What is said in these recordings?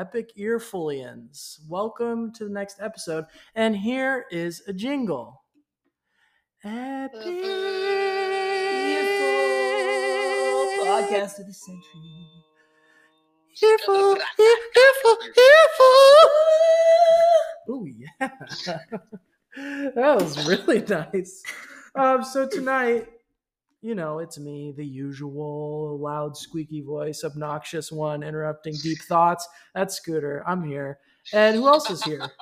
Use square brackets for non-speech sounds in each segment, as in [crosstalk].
Epic Earfulians. Welcome to the next episode. And here is a jingle. Epic Earful podcast of the century. Earful, earful, earful. Oh yeah, [laughs] that was really [laughs] nice. Um, so tonight, you know, it's me, the usual loud, squeaky voice, obnoxious one, interrupting deep thoughts. That's Scooter. I'm here, and who else is here? [laughs]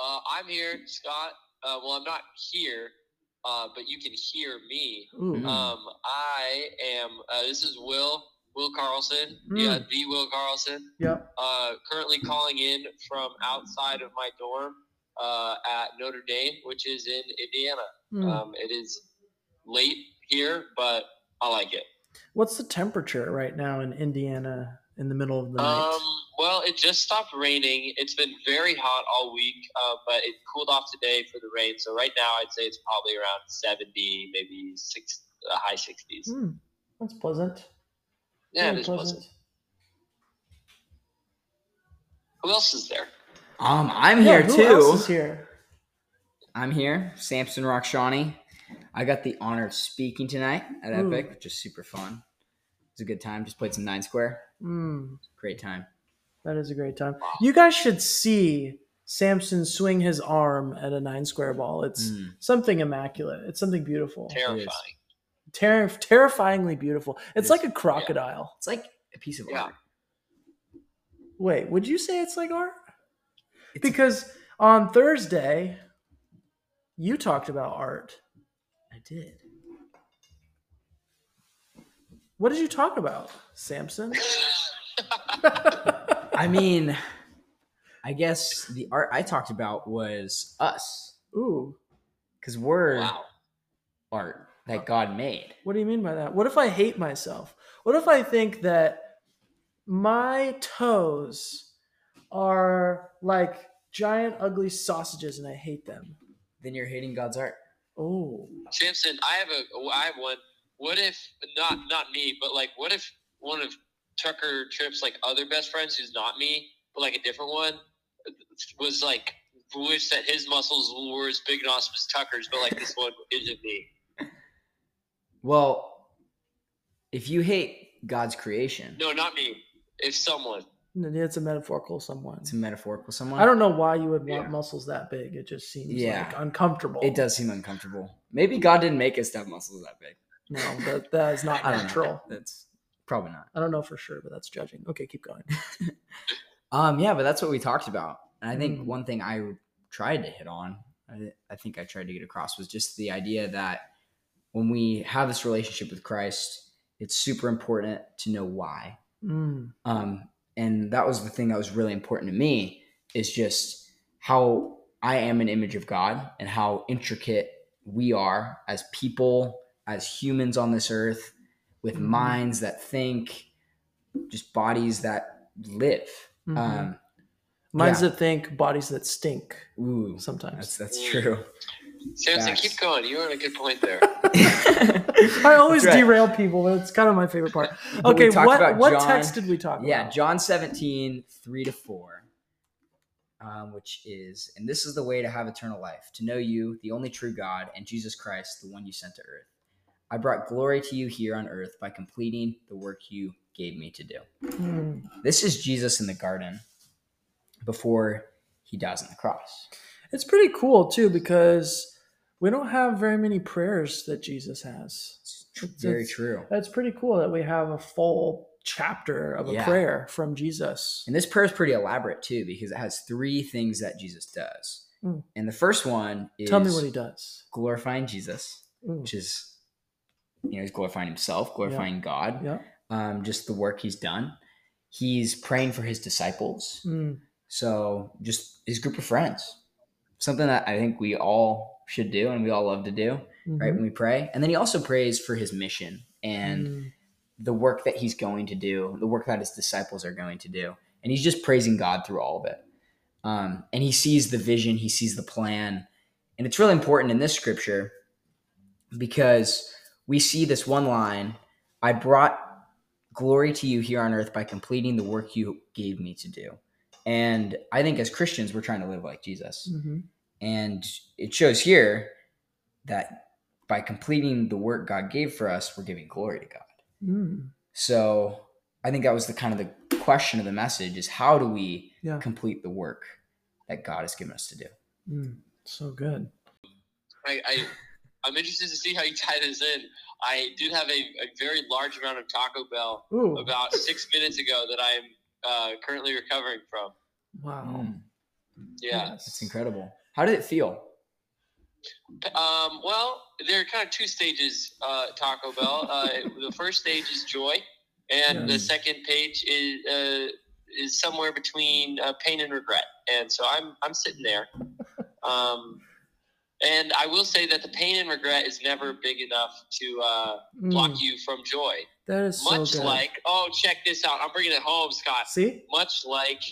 Uh, I'm here, Scott. Uh, well, I'm not here, uh, but you can hear me. Mm. Um, I am. Uh, this is Will. Will Carlson. Mm. Yeah, the Will Carlson. yep. Uh, currently calling in from outside of my dorm uh, at Notre Dame, which is in Indiana. Mm. Um, it is late here, but I like it. What's the temperature right now in Indiana in the middle of the night? Um, well, it just stopped raining. It's been very hot all week, uh, but it cooled off today for the rain. So right now, I'd say it's probably around seventy, maybe six, uh, high sixties. Hmm, that's pleasant. Yeah, Very it is pleasant. Who else is there? Um, I'm Yeah, here who too. else is here? I'm here, Samson Rakshani. I got the honor of speaking tonight at Ooh. Epic, which is super fun. It was a good time. Just played some nine square. Hmm. Great time. That is a great time. You guys should see Samson swing his arm at a nine square ball. It's Mm. something immaculate. It's something beautiful. Terrifying. Ter- terrifyingly beautiful. It's is. like a crocodile. It's like a piece of Yeah. art. Wait, would you say it's like art? It's- Because on Thursday, you talked about art. I did. What did you talk about, Samson? [laughs] I mean, I guess the art I talked about was us, Ooh, because we're wow. art that God made. what do you mean by that? What if I hate myself? What if I think that my toes are like giant ugly sausages and I hate them? Then you're hating God's art. Oh, Samson, I have a. Oh, I have one. What if not not me, but like, what if one of Tucker Tripp's like other best friends, who's not me, but like a different one, was like wish that his muscles were as big and awesome as Tucker's, but like this one [laughs] isn't me. Well, if you hate God's creation, No, not me. If someone. It's a metaphorical someone. it's a metaphorical someone. I don't know why you would want Yeah. muscles that big. It just seems Yeah. like uncomfortable. It does seem uncomfortable. Maybe God didn't make us to have muscles that big. No, that, that is not [laughs] natural. That's probably not. I don't know for sure, but that's judging. Okay, keep going. [laughs] Um, yeah, but that's what we talked about. And I think Mm. one thing I tried to hit on, I, I think I tried to get across, was just the idea that when we have this relationship with Christ, it's super important to know why. Mm, Um, and that was the thing that was really important to me is just how I am an image of God and how intricate we are as people, as humans on this earth, with Mhm. minds that think, just bodies that live. mhm. Um, Minds yeah. that think, bodies that stink. ooh, Sometimes that's that's true. Samson, Facts. keep going. You were on a good point there. [laughs] I always right. derail people, but it's kind of my favorite part. Okay, what about what John- text did we talk Yeah, about? John 17, 3 to 4, um, which is, and this is the way to have eternal life, to know you, the only true God, and Jesus Christ, the one you sent to earth. I brought glory to you here on earth by completing the work you gave me to do. Hmm. This is Jesus in the garden before he dies on the cross. It's pretty cool too because we don't have very many prayers that Jesus has. It's very it's- true. That's pretty cool that we have a full chapter of a Yeah. prayer from Jesus. And this prayer is pretty elaborate too because it has three things that Jesus does. Mm. And the first one is Tell me what he does. glorifying Jesus. Mm. which is you know he's glorifying himself glorifying god Yeah. um, just the work he's done he's praying for his disciples Mm. so just his group of friends something that i think we all should do and we all love to do right Mhm. when we pray and then he also prays for his mission and Mm. the work that he's going to do the work that his disciples are going to do and he's just praising god through all of it um, and he sees the vision he sees the plan and it's really important in this scripture because we see this one line i brought glory to you here on earth by completing the work you gave me to do. And I think as Christians, we're trying to live like Jesus. hmm And it shows here that by completing the work God gave for us, we're giving glory to God. Mm. So I think that was the kind of the question of the message is how do we Yeah. complete the work that God has given us to do? Mm. So good. I, I I'm interested to see how you tie this in. I did have a, a very large amount of Taco Bell Ooh. about six minutes ago that I'm uh, currently recovering from. Wow. Mm, Yeah. It's incredible. How did it feel? Um, well, there are kind of two stages. Uh, Taco Bell. Uh, [laughs] the first stage is joy, and Yeah. the second page is uh, is somewhere between uh, pain and regret. And so I'm I'm sitting there. [laughs] Um, and I will say that the pain and regret is never big enough to uh, block Mm. you from joy. That is so Much good. like, oh, check this out. I'm bringing it home, Scott. See? Much like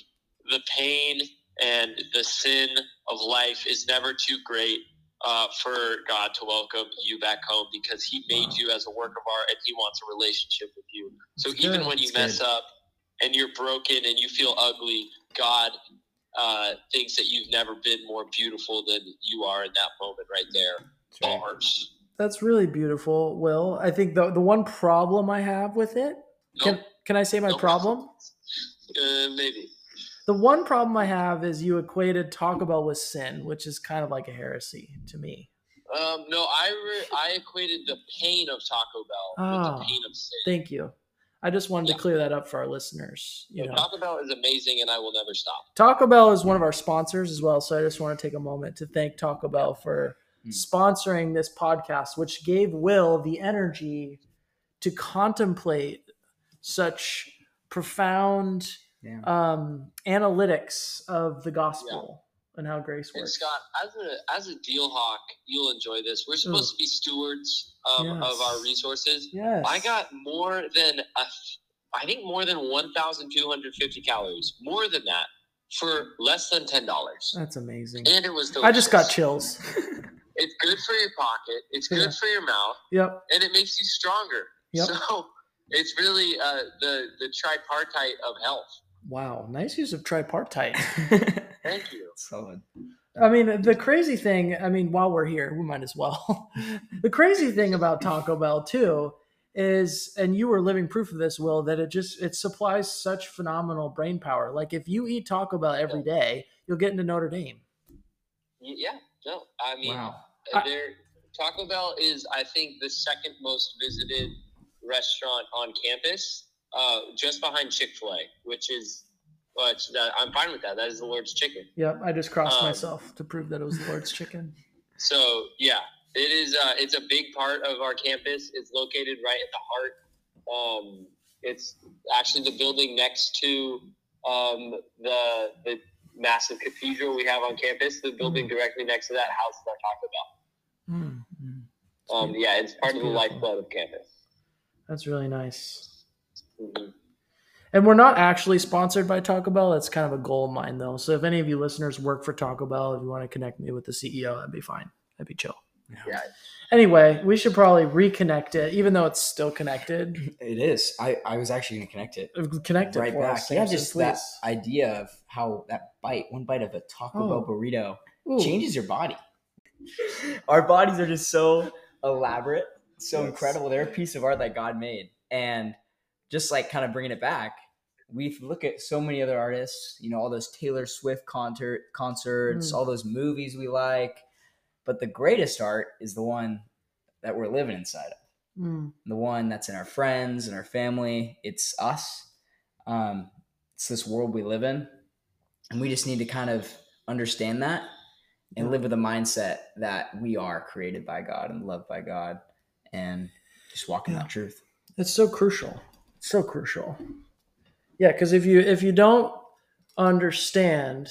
the pain and the sin of life is never too great uh, for God to welcome you back home because He made Wow. you as a work of art and He wants a relationship with you. So That's even good. when you That's mess good. up and you're broken and you feel ugly, God uh, thinks that you've never been more beautiful than you are in that moment right there. That's right. Bars. That's really beautiful, Will. I think the the one problem I have with it, can can I say my Nope. problem? Uh, maybe. The one problem I have is you equated Taco Bell with sin, which is kind of like a heresy to me. Um, no, I re- I equated the pain of Taco Bell with Ah. the pain of sin. Thank you. I just wanted Yeah. to clear that up for our listeners. You So know, Taco Bell is amazing, and I will never stop. Taco Bell is one of our sponsors as well, so I just want to take a moment to thank Taco Bell for Mm. sponsoring this podcast, which gave Will the energy to contemplate such profound Yeah. um, analytics of the gospel and how grace And works. Scott, as a as a deal hawk, you'll enjoy this. We're supposed to be stewards um, Yes. of our resources. Yes, I got more than a, I think more than one thousand two hundred fifty calories, more than that, for less than ten dollars, That's amazing. and it was delicious. I just got chills. It's good for your pocket. It's good Yeah. for your mouth, yep. and it makes you stronger. Yep. So it's really uh, the the tripartite of health. Wow. Nice use of tripartite. [laughs] Thank you. Solid. I mean, the crazy thing, I mean, while we're here, we might as well. [laughs] the crazy thing about Taco Bell, too, is, and you were living proof of this, Will, that it just, it supplies such phenomenal brain power. Like, if you eat Taco Bell every day, you'll get into Notre Dame. Yeah. No, I mean, Wow. Uh, there Taco Bell is I think the second most visited restaurant on campus, uh, just behind Chick Fil A, which is which that I'm fine with that. That is the Lord's chicken. Yep. I just crossed Um, myself to prove that it was the Lord's chicken. [laughs] So yeah, it is. Uh, it's a big part of our campus. It's located right at the heart. Um, it's actually the building next to um, the the massive cathedral we have on campus. The building directly next to that house that I talked about. Mm, mm. Um, yeah, it's part That's of the beautiful. lifeblood of campus. That's really nice. Mhm. And we're not actually sponsored by Taco Bell. It's kind of a goal of mine, though. So if any of you listeners work for Taco Bell, if you want to connect me with the CEO, that'd be fine. That'd be chill. Yeah. Anyway, we should probably reconnect it, even though it's still connected. [clears throat] It is. I, I was actually going to connect it Connect it right for back. us, yeah, Samson, just that idea of how that bite, one bite of a Taco Bell Oh. burrito Ooh. changes your body. [laughs] Our bodies are just so elaborate, so Yes. incredible. They're a piece of art that God made. And just like kind of bringing it back, we look at so many other artists, you know, all those Taylor Swift concert concerts, Mm. all those movies we like. But the greatest art is the one that we're living inside of Mm, the one that's in our friends and our family. It's us. Um, it's this world we live in. And we just need to kind of understand that and live with a mindset that we are created by God and loved by God and just walk in Yeah. that truth. it's so crucial. So crucial. Yeah, because if you if you don't understand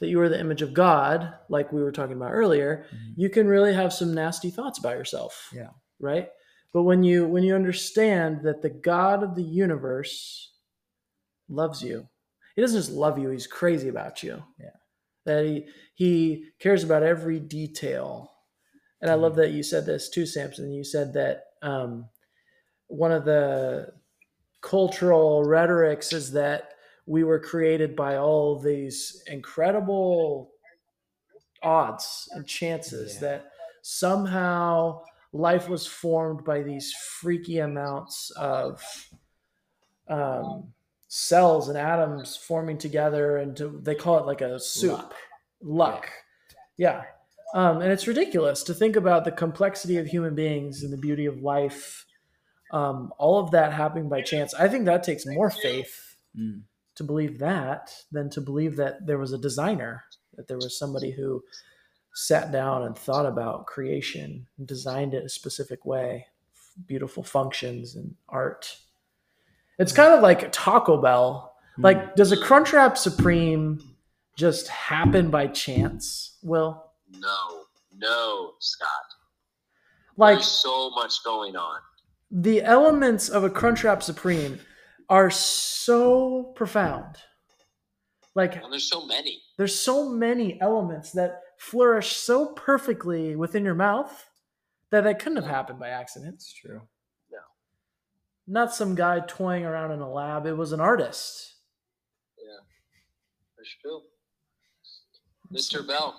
that you are the image of God, like we were talking about earlier, you can really have some nasty thoughts about yourself. Yeah. Right? But when you when you understand that the God of the universe loves you. He doesn't just love you, he's crazy about you. Yeah. That he he cares about every detail. And I love that you said this too, Samson. You said that um, one of the cultural rhetorics is that we were created by all these incredible odds and chances Yeah. that somehow life was formed by these freaky amounts of um, cells and atoms forming together and to, they call it like a soup Luck. luck yeah, Um, and it's ridiculous to think about the complexity of human beings and the beauty of life um, all of that happening by chance i think that takes more faith Mm. to believe that than to believe that there was a designer, that there was somebody who sat down and thought about creation and designed it a specific way, beautiful functions and art. It's kind of like Taco Bell. Like, does a Crunchwrap Supreme just happen by chance? Will No, no, Scott. like There's so much going on. The elements of a Crunchwrap Supreme are so profound. Like And there's so many. there's so many elements that flourish so perfectly within your mouth that it couldn't have happened by accident. It's true. No. Not some guy toying around in a lab. It was an artist. Yeah. That's true. Mr. Bell.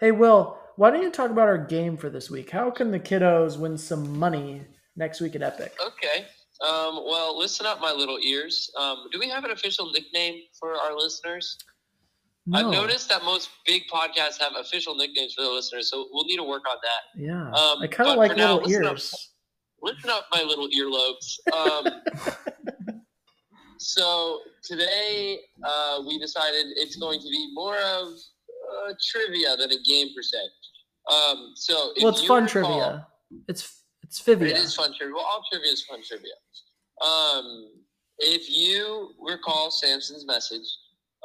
Hey, Will, why don't you talk about our game for this week? How can the kiddos win some money next week at Epic? Okay. Um, well, listen up, my little ears. Um, do we have an official nickname for our listeners? I've noticed that most big podcasts have official nicknames for the listeners, so we'll need to work on that. Yeah. Um, I kind of like for now, little listen up. ears. Listen up, my little earlobes. Um, [laughs] so today uh, we decided it's going to be more of uh, trivia than a game per se. Um, so Well, it's fun recall- trivia. It's it's Fivia. It is fun trivia. Well, all trivia is fun trivia. Um, if you recall Samson's message,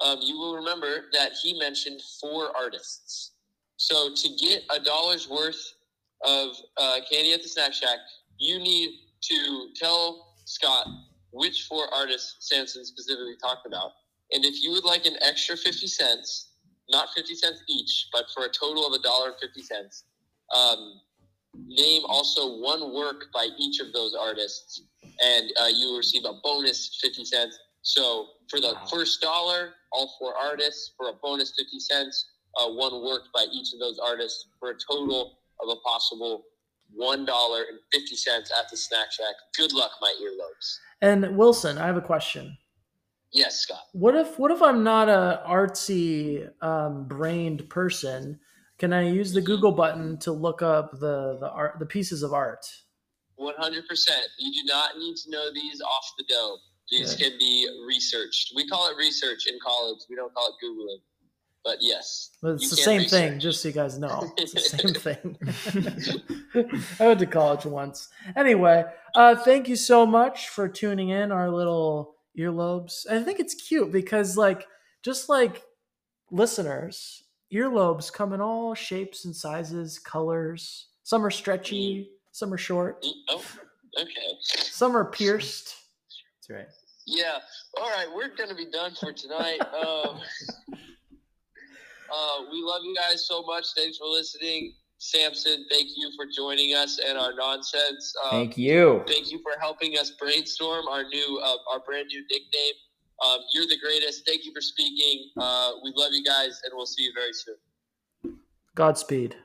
um, you will remember that he mentioned four artists. So to get a dollar's worth of uh, candy at the snack shack, you need to tell Scott which four artists Samson specifically talked about. And if you would like an extra 50 cents, not 50 cents each, but for a total of a dollar and 50 cents, um, name also one work by each of those artists, and uh, you will receive a bonus 50 cents. So for the Wow. first dollar, all four artists, for a bonus 50 cents, uh, one work by each of those artists, for a total of a possible $1.50 at the Snack Shack. Good luck, my earlobes. And Wilson, I have a question. Yes, Scott. What if what if I'm not a artsy um, brained person? Can I use the Google button to look up the the art the pieces of art? 100%. You do not need to know these off the dome. These Okay. can be researched. We call it research in college. We don't call it Googling. But yes. Well, It's the same thing, just so you guys know. It's the [laughs] same thing. [laughs] I went to college once. Anyway, uh, thank you so much for tuning in our little earlobes. I think it's cute because, like, just like listeners, earlobes come in all shapes and sizes, colors. Some are stretchy, some are short, Oh, okay. some are pierced. That's right. Yeah. All right. We're going to be done for tonight. [laughs] Um, uh, we love you guys so much. Thanks for listening. Samson, thank you for joining us and our nonsense. Um, Thank you. Thank you for helping us brainstorm our new, uh, our brand new nickname. Um, you're the greatest. Thank you for speaking. Uh, we love you guys, and we'll see you very soon. Godspeed.